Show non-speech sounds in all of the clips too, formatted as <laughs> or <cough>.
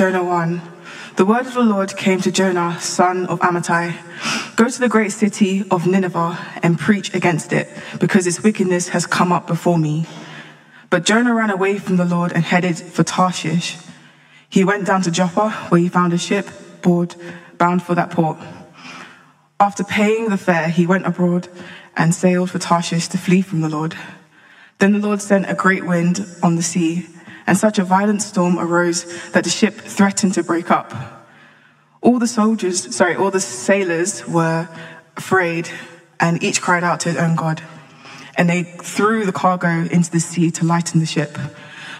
Jonah 1. The word of the Lord came to Jonah, son of Amittai Go to the great city of Nineveh and preach against it, because its wickedness has come up before me. But Jonah ran away from the Lord and headed for Tarshish. He went down to Joppa, where he found a ship board bound for that port. After paying the fare, he went abroad and sailed for Tarshish to flee from the Lord. Then the Lord sent a great wind on the sea, and such a violent storm arose that the ship threatened to break up. All the soldiers, sorry, all the sailors were afraid, and each cried out to his own God. And they threw the cargo into the sea to lighten the ship.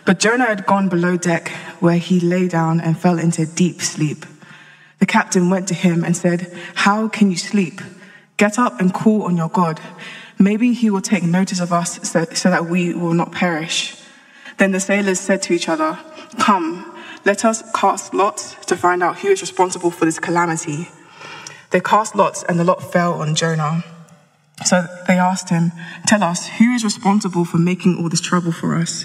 But Jonah had gone below deck, where he lay down and fell into deep sleep. The captain went to him and said, How can you sleep? Get up and call on your God. Maybe he will take notice of us so, so that we will not perish. Then the sailors said to each other, Come, let us cast lots to find out who is responsible for this calamity. They cast lots, and the lot fell on Jonah. So they asked him, Tell us, who is responsible for making all this trouble for us?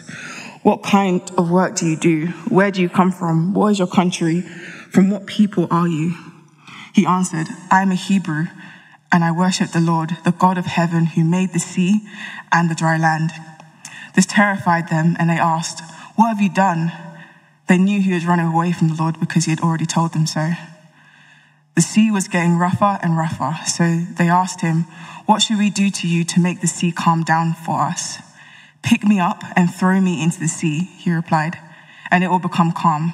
What kind of work do you do? Where do you come from? What is your country? From what people are you? He answered, I am a Hebrew, and I worship the Lord, the God of heaven, who made the sea and the dry land. This terrified them, and they asked, What have you done? They knew he was running away from the Lord because he had already told them so. The sea was getting rougher and rougher, so they asked him, What should we do to you to make the sea calm down for us? Pick me up and throw me into the sea, he replied, and it will become calm.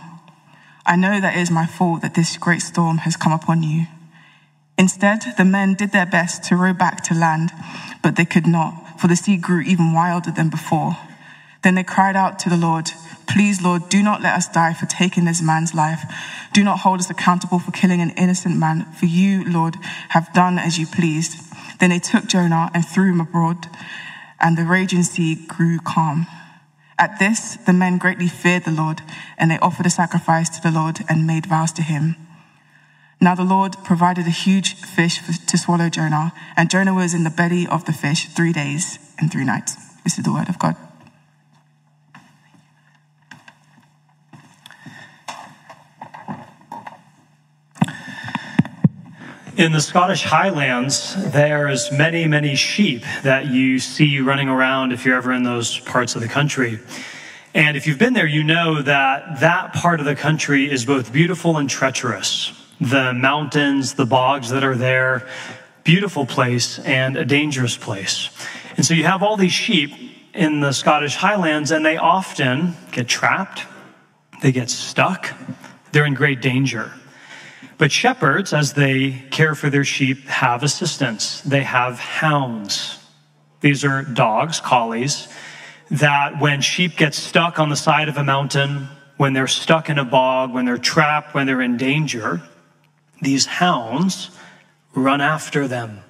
I know that it is my fault that this great storm has come upon you. Instead, the men did their best to row back to land, but they could not, for the sea grew even wilder than before. Then they cried out to the Lord, Please, Lord, do not let us die for taking this man's life. Do not hold us accountable for killing an innocent man, for you, Lord, have done as you pleased. Then they took Jonah and threw him abroad, and the raging sea grew calm. At this, the men greatly feared the Lord, and they offered a sacrifice to the Lord and made vows to him. Now the Lord provided a huge fish to swallow Jonah, and Jonah was in the belly of the fish three days and three nights. This is the word of God. In the Scottish Highlands, there's many, many sheep that you see running around if you're ever in those parts of the country. And if you've been there, you know that that part of the country is both beautiful and treacherous. The mountains, the bogs that are there, beautiful place and a dangerous place. And so you have all these sheep in the Scottish Highlands, and they often get trapped, they get stuck, they're in great danger. But shepherds, as they care for their sheep, have assistants. They have hounds. These are dogs, collies, that when sheep get stuck on the side of a mountain, when they're stuck in a bog, when they're trapped, when they're in danger, these hounds run after them.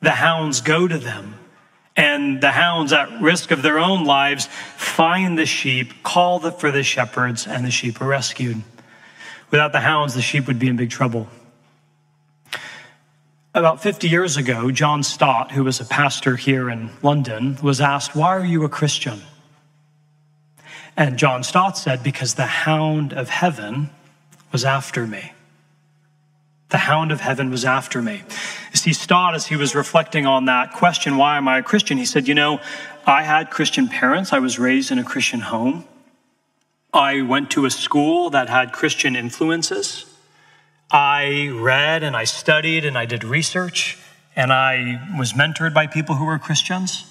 The hounds go to them. And the hounds, at risk of their own lives, find the sheep, call for the shepherds, and the sheep are rescued. Without the hounds, the sheep would be in big trouble. About 50 years ago, John Stott, who was a pastor here in London, was asked, Why are you a Christian? And John Stott said, Because the hound of heaven was after me. The hound of heaven was after me. See, Stott, as he was reflecting on that question, why am I a Christian? He said, You know, I had Christian parents. I was raised in a Christian home. I went to a school that had Christian influences. I read and I studied and I did research and I was mentored by people who were Christians.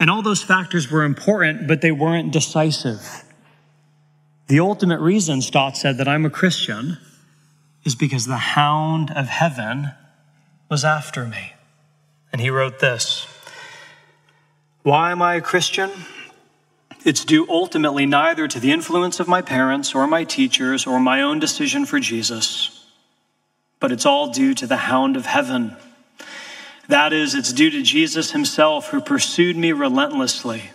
And all those factors were important, but they weren't decisive. The ultimate reason, Stott said, that I'm a Christian is because the hound of heaven was after me. And he wrote this Why am I a Christian? It's due ultimately neither to the influence of my parents or my teachers or my own decision for Jesus, but it's all due to the hound of heaven. That is, it's due to Jesus himself who pursued me relentlessly,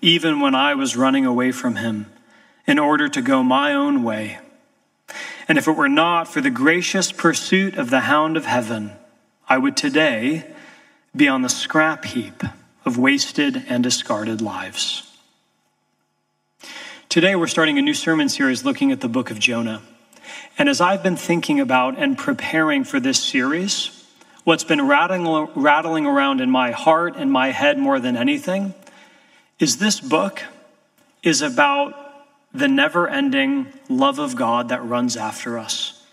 even when I was running away from him, in order to go my own way. And if it were not for the gracious pursuit of the hound of heaven, I would today be on the scrap heap of wasted and discarded lives. Today, we're starting a new sermon series looking at the book of Jonah. And as I've been thinking about and preparing for this series, what's been rattling, rattling around in my heart and my head more than anything is this book is about the never ending love of God that runs after us,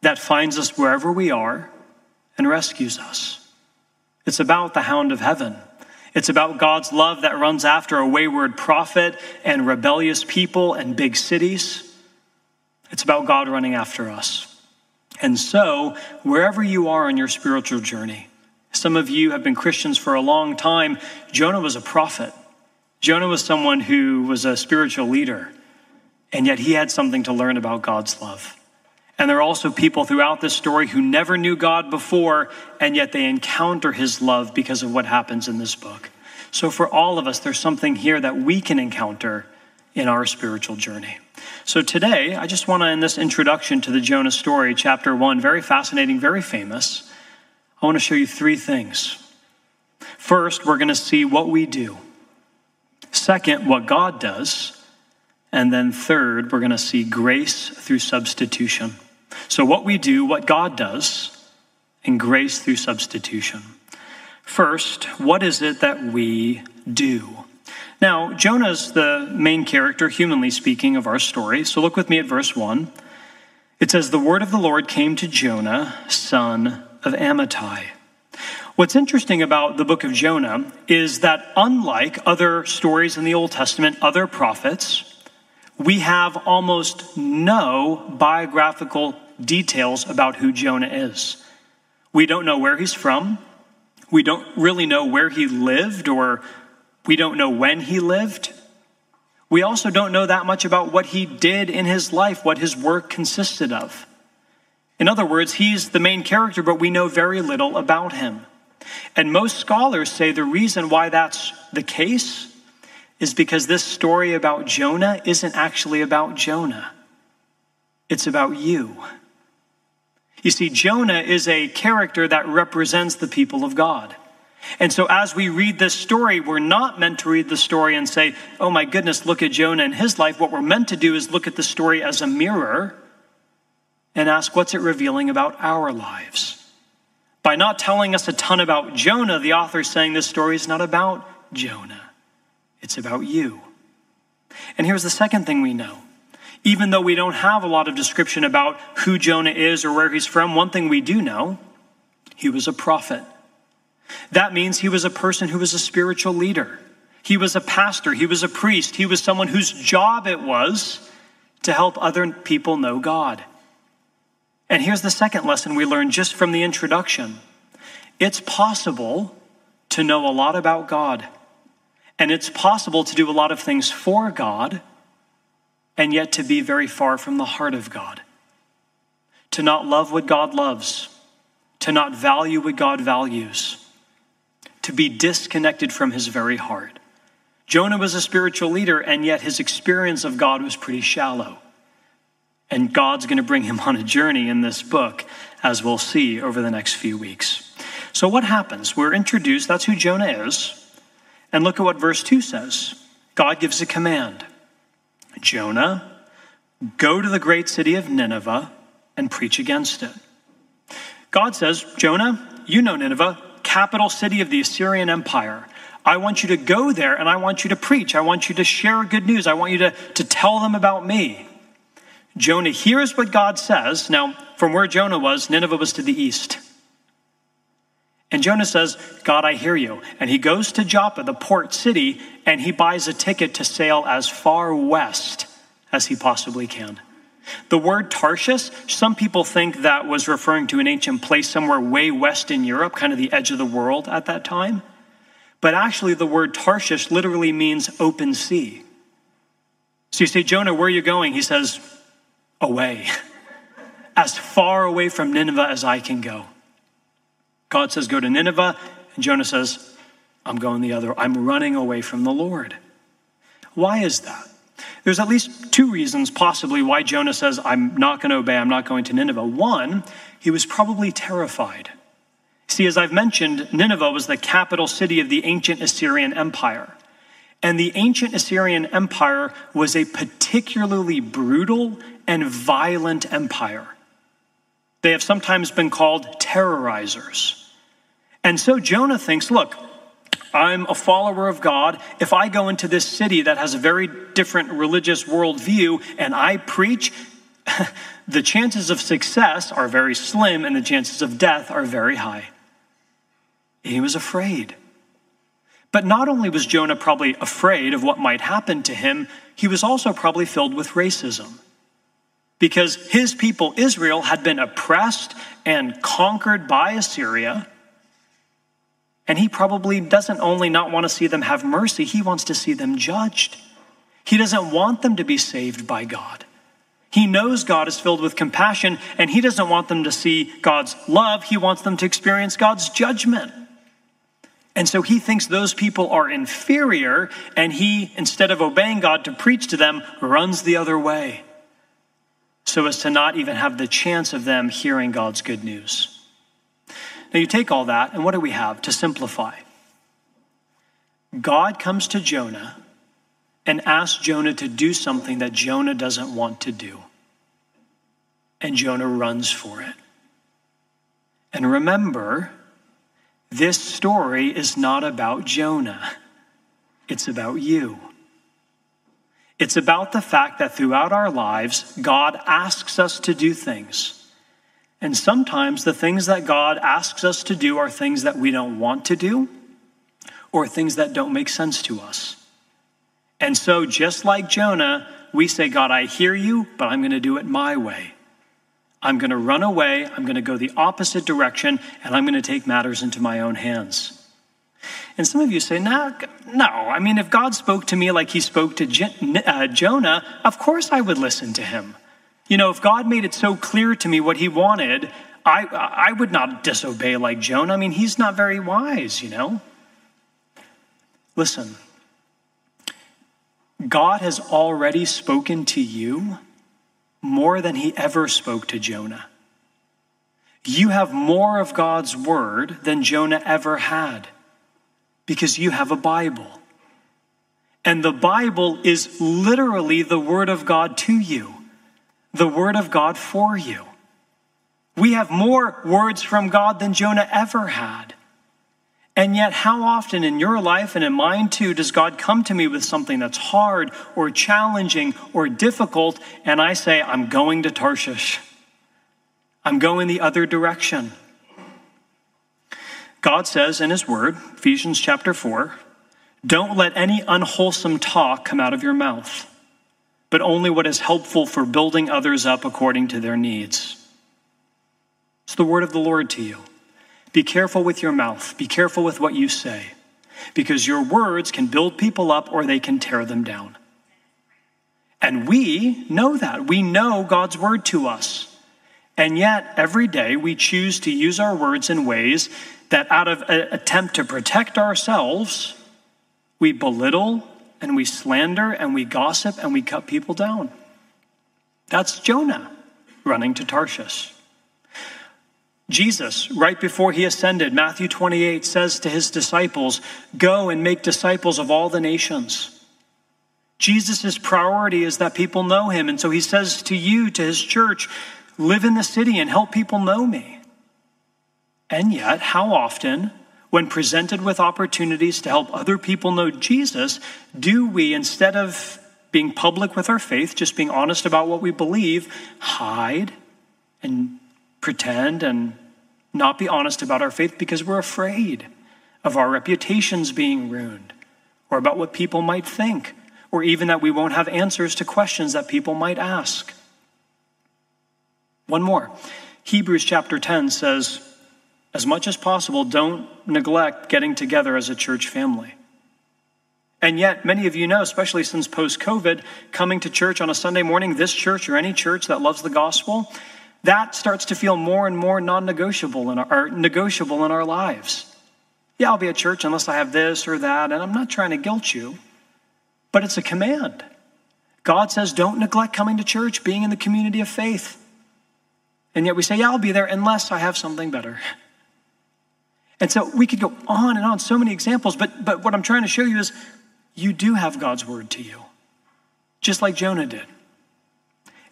that finds us wherever we are and rescues us. It's about the hound of heaven it's about God's love that runs after a wayward prophet and rebellious people and big cities. It's about God running after us. And so, wherever you are on your spiritual journey, some of you have been Christians for a long time. Jonah was a prophet. Jonah was someone who was a spiritual leader, and yet he had something to learn about God's love. And there are also people throughout this story who never knew God before, and yet they encounter his love because of what happens in this book. So, for all of us, there's something here that we can encounter in our spiritual journey. So, today, I just want to, in this introduction to the Jonah story, chapter one, very fascinating, very famous, I want to show you three things. First, we're going to see what we do. Second, what God does. And then third, we're going to see grace through substitution. So, what we do, what God does, and grace through substitution. First, what is it that we do? Now, Jonah's the main character, humanly speaking, of our story. So look with me at verse 1. It says, The word of the Lord came to Jonah, son of Amittai. What's interesting about the book of Jonah is that, unlike other stories in the Old Testament, other prophets, we have almost no biographical details about who Jonah is. We don't know where he's from. We don't really know where he lived or we don't know when he lived. We also don't know that much about what he did in his life, what his work consisted of. In other words, he's the main character, but we know very little about him. And most scholars say the reason why that's the case is because this story about Jonah isn't actually about Jonah, it's about you. You see, Jonah is a character that represents the people of God. And so, as we read this story, we're not meant to read the story and say, oh my goodness, look at Jonah and his life. What we're meant to do is look at the story as a mirror and ask, what's it revealing about our lives? By not telling us a ton about Jonah, the author is saying this story is not about Jonah, it's about you. And here's the second thing we know even though we don't have a lot of description about who Jonah is or where he's from, one thing we do know he was a prophet. That means he was a person who was a spiritual leader. He was a pastor. He was a priest. He was someone whose job it was to help other people know God. And here's the second lesson we learned just from the introduction it's possible to know a lot about God, and it's possible to do a lot of things for God and yet to be very far from the heart of God. To not love what God loves, to not value what God values, to be disconnected from his very heart. Jonah was a spiritual leader, and yet his experience of God was pretty shallow. And God's going to bring him on a journey in this book, as we'll see over the next few weeks. So, what happens? We're introduced, that's who Jonah is. And look at what verse 2 says God gives a command. Jonah, go to the great city of Nineveh and preach against it. God says, Jonah, you know Nineveh, capital city of the Assyrian Empire. I want you to go there and I want you to preach. I want you to share good news. I want you to, to tell them about me. Jonah hears what God says. Now, from where Jonah was, Nineveh was to the east. And Jonah says, God, I hear you. And he goes to Joppa, the port city, and he buys a ticket to sail as far west as he possibly can. The word Tarshish, some people think that was referring to an ancient place somewhere way west in Europe, kind of the edge of the world at that time. But actually, the word Tarshish literally means open sea. So you say, Jonah, where are you going? He says, away, <laughs> as far away from Nineveh as I can go. God says, Go to Nineveh. And Jonah says, I'm going the other. I'm running away from the Lord. Why is that? There's at least two reasons, possibly, why Jonah says, I'm not going to obey, I'm not going to Nineveh. One, he was probably terrified. See, as I've mentioned, Nineveh was the capital city of the ancient Assyrian Empire. And the ancient Assyrian Empire was a particularly brutal and violent empire. They have sometimes been called terrorizers. And so Jonah thinks look, I'm a follower of God. If I go into this city that has a very different religious worldview and I preach, <laughs> the chances of success are very slim and the chances of death are very high. He was afraid. But not only was Jonah probably afraid of what might happen to him, he was also probably filled with racism. Because his people, Israel, had been oppressed and conquered by Assyria. And he probably doesn't only not want to see them have mercy, he wants to see them judged. He doesn't want them to be saved by God. He knows God is filled with compassion, and he doesn't want them to see God's love. He wants them to experience God's judgment. And so he thinks those people are inferior, and he, instead of obeying God to preach to them, runs the other way so as to not even have the chance of them hearing God's good news. Now, you take all that, and what do we have to simplify? God comes to Jonah and asks Jonah to do something that Jonah doesn't want to do. And Jonah runs for it. And remember, this story is not about Jonah, it's about you. It's about the fact that throughout our lives, God asks us to do things. And sometimes the things that God asks us to do are things that we don't want to do or things that don't make sense to us. And so, just like Jonah, we say, God, I hear you, but I'm going to do it my way. I'm going to run away, I'm going to go the opposite direction, and I'm going to take matters into my own hands. And some of you say, no, no. I mean, if God spoke to me like he spoke to uh, Jonah, of course I would listen to him. You know, if God made it so clear to me what he wanted, I, I would not disobey like Jonah. I mean, he's not very wise, you know. Listen, God has already spoken to you more than he ever spoke to Jonah. You have more of God's word than Jonah ever had because you have a Bible. And the Bible is literally the word of God to you, the word of God for you. We have more words from God than Jonah ever had. And yet, how often in your life and in mine too does God come to me with something that's hard or challenging or difficult, and I say, I'm going to Tarshish. I'm going the other direction. God says in His Word, Ephesians chapter 4, don't let any unwholesome talk come out of your mouth, but only what is helpful for building others up according to their needs. It's the word of the Lord to you. Be careful with your mouth. Be careful with what you say, because your words can build people up or they can tear them down. And we know that. We know God's word to us. And yet, every day we choose to use our words in ways that, out of an attempt to protect ourselves, we belittle and we slander and we gossip and we cut people down. That's Jonah running to Tarshish. Jesus, right before he ascended, Matthew 28 says to his disciples, Go and make disciples of all the nations. Jesus' priority is that people know him. And so he says to you, to his church, live in the city and help people know me. And yet, how often, when presented with opportunities to help other people know Jesus, do we, instead of being public with our faith, just being honest about what we believe, hide and pretend and not be honest about our faith because we're afraid of our reputations being ruined or about what people might think or even that we won't have answers to questions that people might ask. One more. Hebrews chapter 10 says, as much as possible, don't neglect getting together as a church family. And yet, many of you know, especially since post COVID, coming to church on a Sunday morning, this church or any church that loves the gospel, that starts to feel more and more non-negotiable in our, negotiable in our lives. Yeah, I'll be at church unless I have this or that, and I'm not trying to guilt you, but it's a command. God says, don't neglect coming to church, being in the community of faith. And yet we say, yeah, I'll be there unless I have something better. And so we could go on and on, so many examples, but, but what I'm trying to show you is you do have God's word to you, just like Jonah did.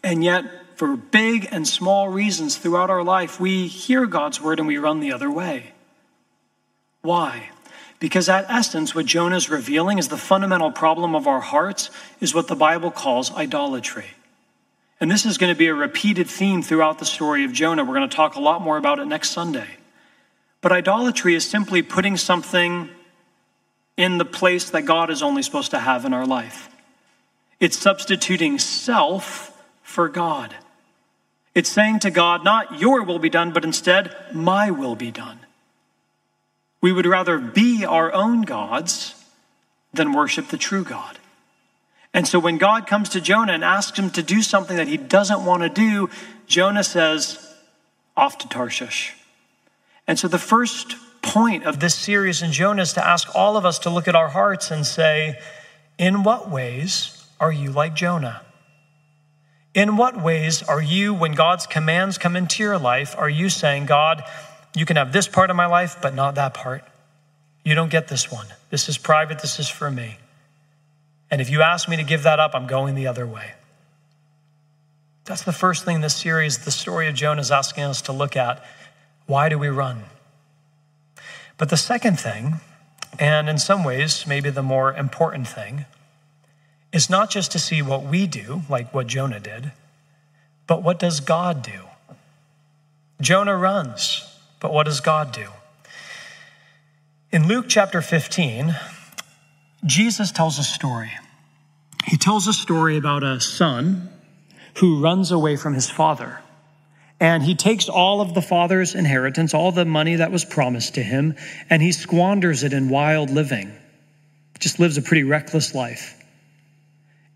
And yet, for big and small reasons throughout our life, we hear God's word and we run the other way. Why? Because at essence, what Jonah is revealing is the fundamental problem of our hearts is what the Bible calls idolatry. And this is going to be a repeated theme throughout the story of Jonah. We're going to talk a lot more about it next Sunday. But idolatry is simply putting something in the place that God is only supposed to have in our life. It's substituting self for God. It's saying to God, not your will be done, but instead, my will be done. We would rather be our own gods than worship the true God. And so when God comes to Jonah and asks him to do something that he doesn't want to do, Jonah says, off to Tarshish. And so the first point of this series in Jonah is to ask all of us to look at our hearts and say, in what ways are you like Jonah? In what ways are you, when God's commands come into your life, are you saying, God, you can have this part of my life, but not that part. You don't get this one. This is private, this is for me. And if you ask me to give that up, I'm going the other way. That's the first thing this series, the story of Jonah, is asking us to look at. Why do we run? But the second thing, and in some ways, maybe the more important thing, is not just to see what we do, like what Jonah did, but what does God do? Jonah runs. But what does God do? In Luke chapter 15, Jesus tells a story. He tells a story about a son who runs away from his father. And he takes all of the father's inheritance, all the money that was promised to him, and he squanders it in wild living. Just lives a pretty reckless life.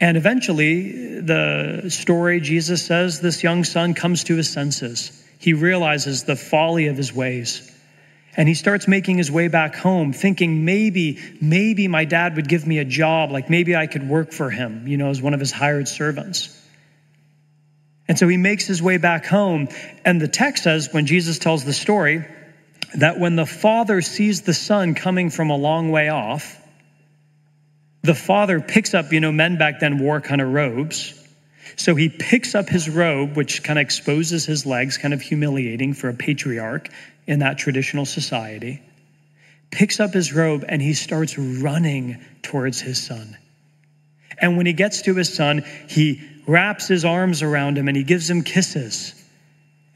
And eventually, the story, Jesus says, this young son comes to his senses. He realizes the folly of his ways. And he starts making his way back home, thinking maybe, maybe my dad would give me a job, like maybe I could work for him, you know, as one of his hired servants. And so he makes his way back home. And the text says, when Jesus tells the story, that when the father sees the son coming from a long way off, the father picks up, you know, men back then wore kind of robes so he picks up his robe, which kind of exposes his legs, kind of humiliating for a patriarch in that traditional society. Picks up his robe and he starts running towards his son. And when he gets to his son, he wraps his arms around him and he gives him kisses.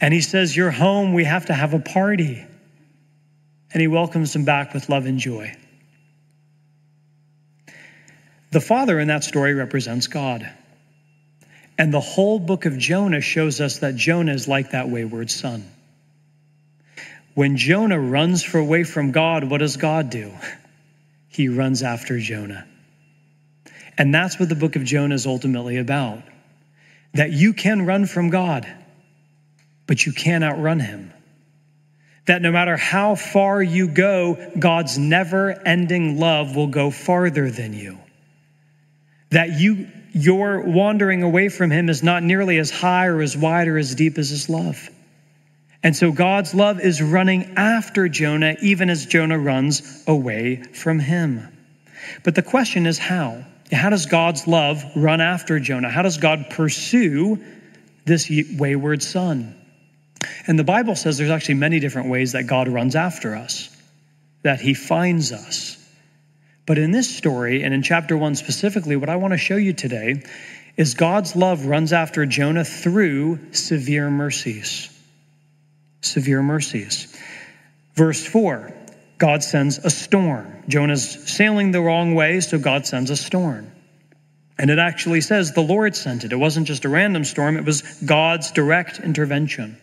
And he says, You're home. We have to have a party. And he welcomes him back with love and joy. The father in that story represents God. And the whole book of Jonah shows us that Jonah is like that wayward son. When Jonah runs for away from God, what does God do? <laughs> He runs after Jonah. And that's what the book of Jonah is ultimately about. That you can run from God, but you can't outrun him. That no matter how far you go, God's never ending love will go farther than you. That you your wandering away from him is not nearly as high or as wide or as deep as his love. And so God's love is running after Jonah, even as Jonah runs away from him. But the question is how? How does God's love run after Jonah? How does God pursue this wayward son? And the Bible says there's actually many different ways that God runs after us, that he finds us. But in this story, and in chapter one specifically, what I want to show you today is God's love runs after Jonah through severe mercies. Severe mercies. Verse 4 God sends a storm. Jonah's sailing the wrong way, so God sends a storm. And it actually says the Lord sent it. It wasn't just a random storm, it was God's direct intervention.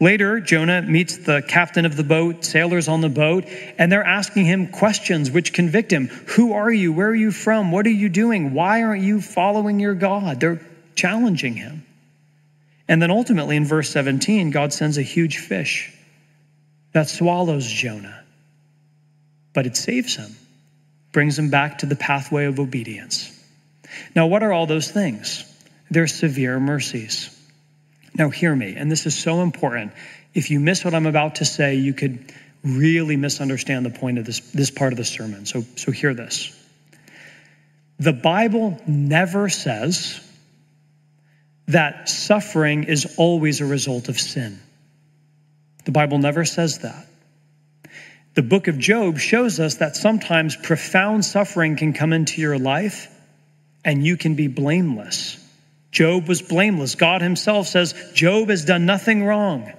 Later, Jonah meets the captain of the boat, sailors on the boat, and they're asking him questions which convict him. Who are you? Where are you from? What are you doing? Why aren't you following your God? They're challenging him. And then ultimately, in verse 17, God sends a huge fish that swallows Jonah, but it saves him, brings him back to the pathway of obedience. Now, what are all those things? They're severe mercies. Now, hear me, and this is so important. If you miss what I'm about to say, you could really misunderstand the point of this, this part of the sermon. So, so hear this. the Bible never says that suffering is always a result of sin. The Bible never says that. The book of Job shows us that sometimes profound suffering can come into your life and you can be blameless. Job was blameless. God himself says Job has done nothing wrong,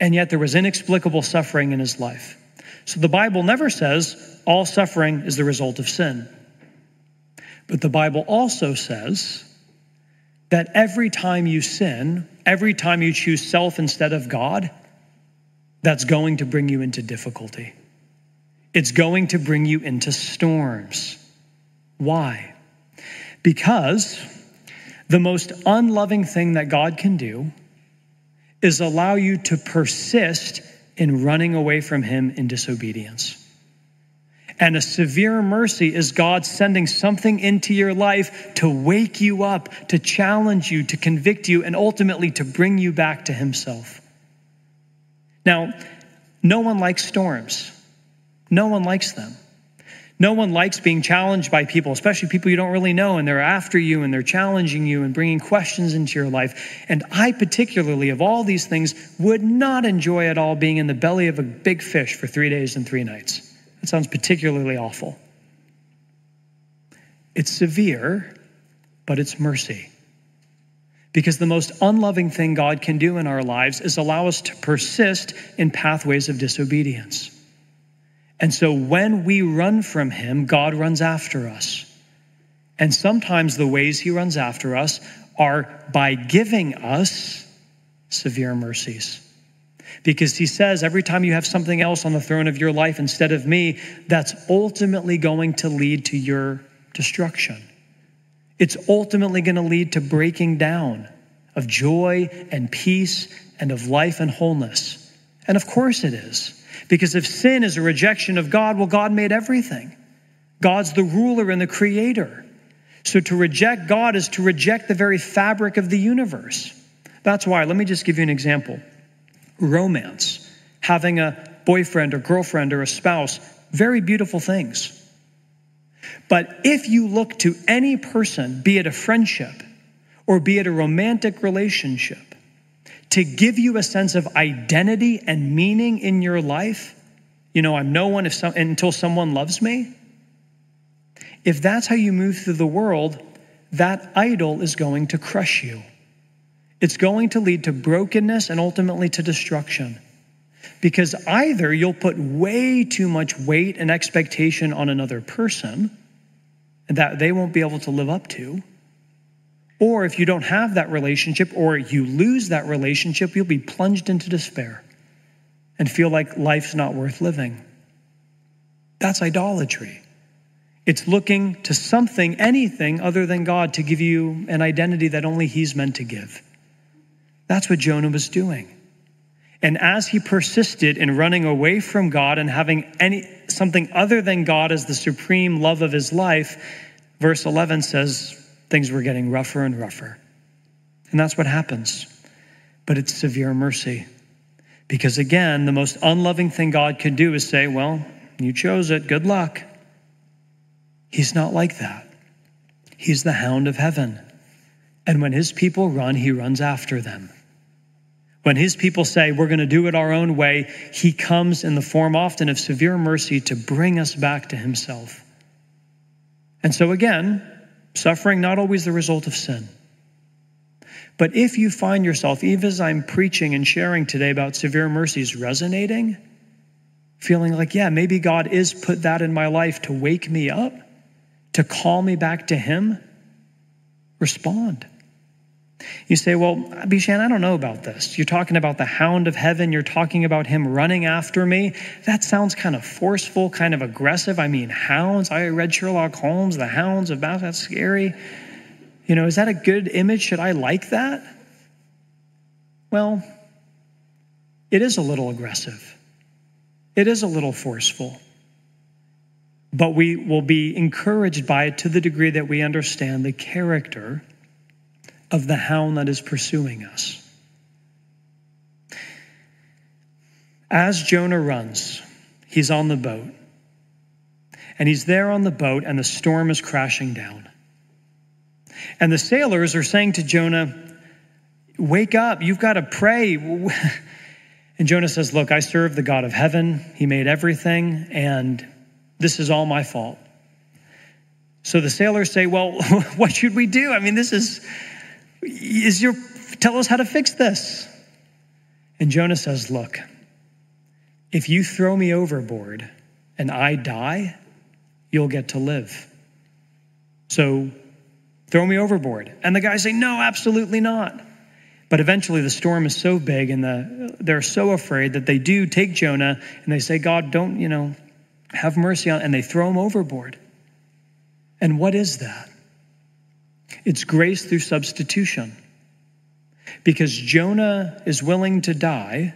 and yet there was inexplicable suffering in his life. So the Bible never says all suffering is the result of sin. But the Bible also says that every time you sin, every time you choose self instead of God, that's going to bring you into difficulty. It's going to bring you into storms. Why? Because the most unloving thing that God can do is allow you to persist in running away from Him in disobedience. And a severe mercy is God sending something into your life to wake you up, to challenge you, to convict you, and ultimately to bring you back to Himself. Now, no one likes storms, no one likes them. No one likes being challenged by people, especially people you don't really know, and they're after you and they're challenging you and bringing questions into your life. And I, particularly, of all these things, would not enjoy at all being in the belly of a big fish for three days and three nights. That sounds particularly awful. It's severe, but it's mercy. Because the most unloving thing God can do in our lives is allow us to persist in pathways of disobedience. And so when we run from Him, God runs after us. And sometimes the ways He runs after us are by giving us severe mercies. Because He says, every time you have something else on the throne of your life instead of me, that's ultimately going to lead to your destruction. It's ultimately going to lead to breaking down of joy and peace and of life and wholeness. And of course it is. Because if sin is a rejection of God, well, God made everything. God's the ruler and the creator. So to reject God is to reject the very fabric of the universe. That's why, let me just give you an example. Romance, having a boyfriend or girlfriend or a spouse, very beautiful things. But if you look to any person, be it a friendship or be it a romantic relationship, to give you a sense of identity and meaning in your life. You know, I'm no one if until someone loves me. If that's how you move through the world, that idol is going to crush you. It's going to lead to brokenness and ultimately to destruction. Because either you'll put way too much weight and expectation on another person that they won't be able to live up to or if you don't have that relationship or you lose that relationship, you'll be plunged into despair and feel like life's not worth living. That's idolatry. It's looking to something, anything other than God to give you an identity that only He's meant to give. That's what Jonah was doing. And as he persisted in running away from God and having any something other than God as the supreme love of his life, verse 11 says, things were getting rougher and rougher. And that's what happens. But it's severe mercy. Because again, the most unloving thing God could do is say, Well, you chose it. Good luck. He's not like that. He's the hound of heaven. And when his people run, he runs after them. When his people say, We're going to do it our own way, he comes in the form often of severe mercy to bring us back to himself. And so, again, Suffering not always the result of sin. But if you find yourself, even as I'm preaching and sharing today about severe mercies, resonating, feeling like, yeah, maybe God is put that in my life to wake me up, to call me back to Him, respond. You say, well, Bishan, I don't know about this. You're talking about the hound of heaven. You're talking about him running after me. That sounds kind of forceful, kind of aggressive. I mean, hounds. I read Sherlock Holmes, the hounds of Bath. That's scary. You know, is that a good image? Should I like that? Well, it is a little aggressive. It is a little forceful. But we will be encouraged by it to the degree that we understand the character of the hound that is pursuing us. As Jonah runs, he's on the boat. And he's there on the boat, and the storm is crashing down. And the sailors are saying to Jonah, Wake up, you've got to pray. <laughs> And Jonah says, Look, I serve the God of heaven. He made everything, and this is all my fault. So the sailors say, Well, <laughs> what should we do? I mean, this is, is your, tell us how to fix this. And Jonah says, Look, if you throw me overboard and I die, you'll get to live. So throw me overboard. And the guys say, No, absolutely not. But eventually the storm is so big and the, they're so afraid that they do take Jonah and they say, God, don't, you know, have mercy on, and they throw him overboard. And what is that? It's grace through substitution. Because Jonah is willing to die,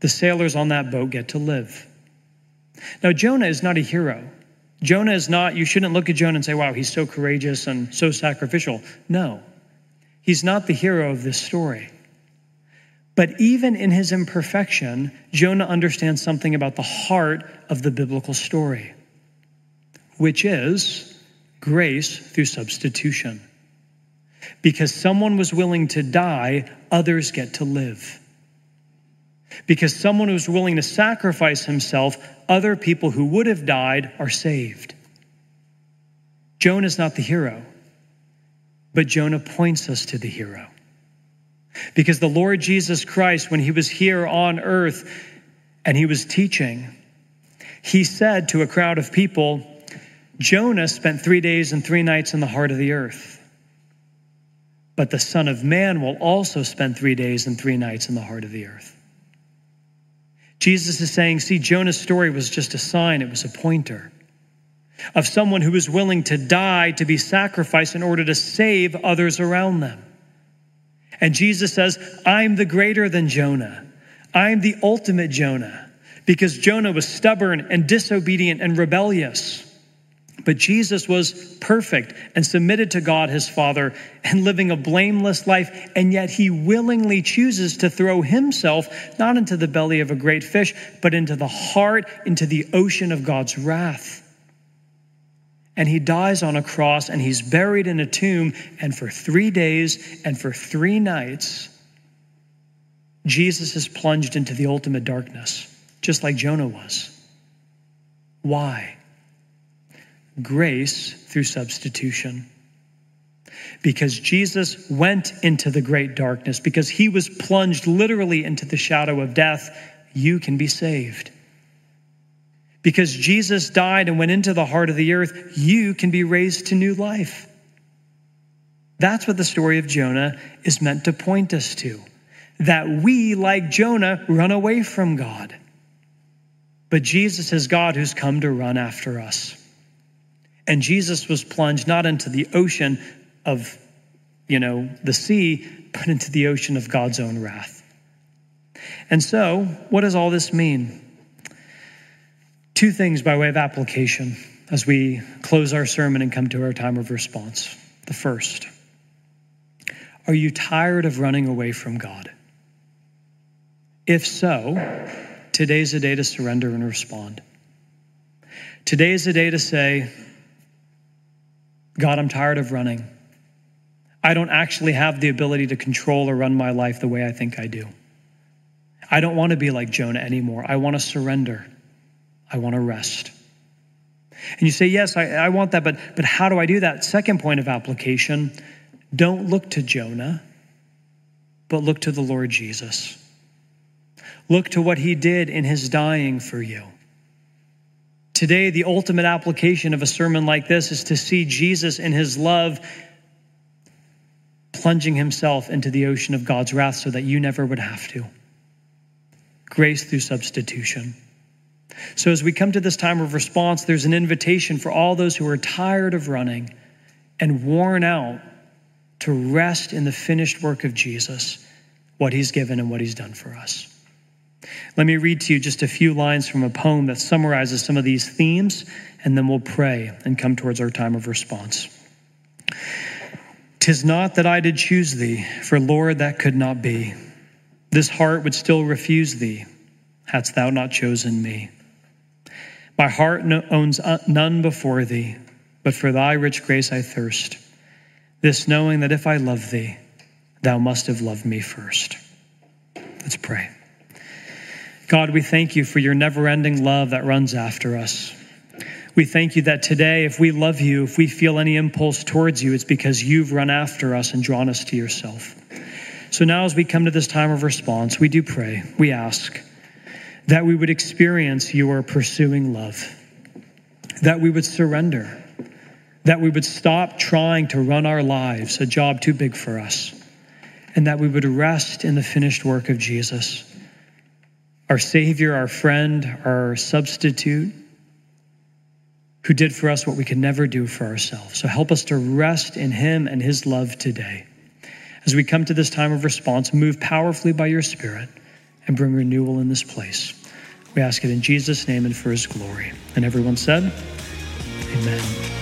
the sailors on that boat get to live. Now, Jonah is not a hero. Jonah is not, you shouldn't look at Jonah and say, wow, he's so courageous and so sacrificial. No. He's not the hero of this story. But even in his imperfection, Jonah understands something about the heart of the biblical story, which is grace through substitution. Because someone was willing to die, others get to live. Because someone was willing to sacrifice himself, other people who would have died are saved. Jonah is not the hero. But Jonah points us to the hero. Because the Lord Jesus Christ, when he was here on earth and he was teaching, he said to a crowd of people, Jonah spent three days and three nights in the heart of the earth. But the Son of Man will also spend three days and three nights in the heart of the earth. Jesus is saying, see, Jonah's story was just a sign, it was a pointer of someone who was willing to die to be sacrificed in order to save others around them. And Jesus says, I'm the greater than Jonah. I'm the ultimate Jonah because Jonah was stubborn and disobedient and rebellious. But Jesus was perfect and submitted to God his Father and living a blameless life, and yet he willingly chooses to throw himself not into the belly of a great fish, but into the heart, into the ocean of God's wrath and he dies on a cross and he's buried in a tomb. And for three days and for three nights, Jesus is plunged into the ultimate darkness, just like Jonah was. Why? Grace through substitution. Because Jesus went into the great darkness, because he was plunged literally into the shadow of death, you can be saved. Because Jesus died and went into the heart of the earth, you can be raised to new life. That's what the story of Jonah is meant to point us to. That we, like Jonah, run away from God. But Jesus is God who's come to run after us. And Jesus was plunged not into the ocean of, you know, the sea, but into the ocean of God's own wrath. And so, what does all this mean? Two things by way of application as we close our sermon and come to our time of response. The first, are you tired of running away from God? If so, today's a day to surrender and respond. Today is a day to say, God, I'm tired of running. I don't actually have the ability to control or run my life the way I think I do. I don't want to be like Jonah anymore. I want to surrender. I want to rest. And you say, Yes, I, I, want that, but, but how do I do that? Second point of application don't look to Jonah, but look to the Lord Jesus. Look to what he did in his dying for you. Today, the ultimate application of a sermon like this is to see Jesus in his love plunging himself into the ocean of God's wrath so that you never would have to. Grace through substitution. So, as we come to this time of response, there's an invitation for all those who are tired of running and worn out to rest in the finished work of Jesus, what he's given and what he's done for us. Let me read to you just a few lines from a poem that summarizes some of these themes, and then we'll pray and come towards our time of response. Tis not that I did choose thee, for Lord, that could not be. This heart would still refuse thee, hadst thou not chosen me. My heart owns uh, none before thee, but for thy rich grace I thirst. This knowing that if I love thee, thou must have loved me first. Let's pray. God, we thank you for your never ending love that runs after us. We thank you that today, if we love you, if we feel any impulse towards you, it's because you've run after us and drawn us to yourself. So now, as we come to this time of response, we do pray, we ask that we would experience your pursuing love, that we would surrender, that we would stop trying to run our lives, a job too big for us, and that we would rest in the finished work of Jesus, our Savior, our friend, our substitute who did for us what we could never do for ourselves. So help us to rest in him and his love today. As we come to this time of response, move powerfully by your Spirit and bring renewal in this place. We ask it in Jesus' name and for his glory. And everyone said, Amen.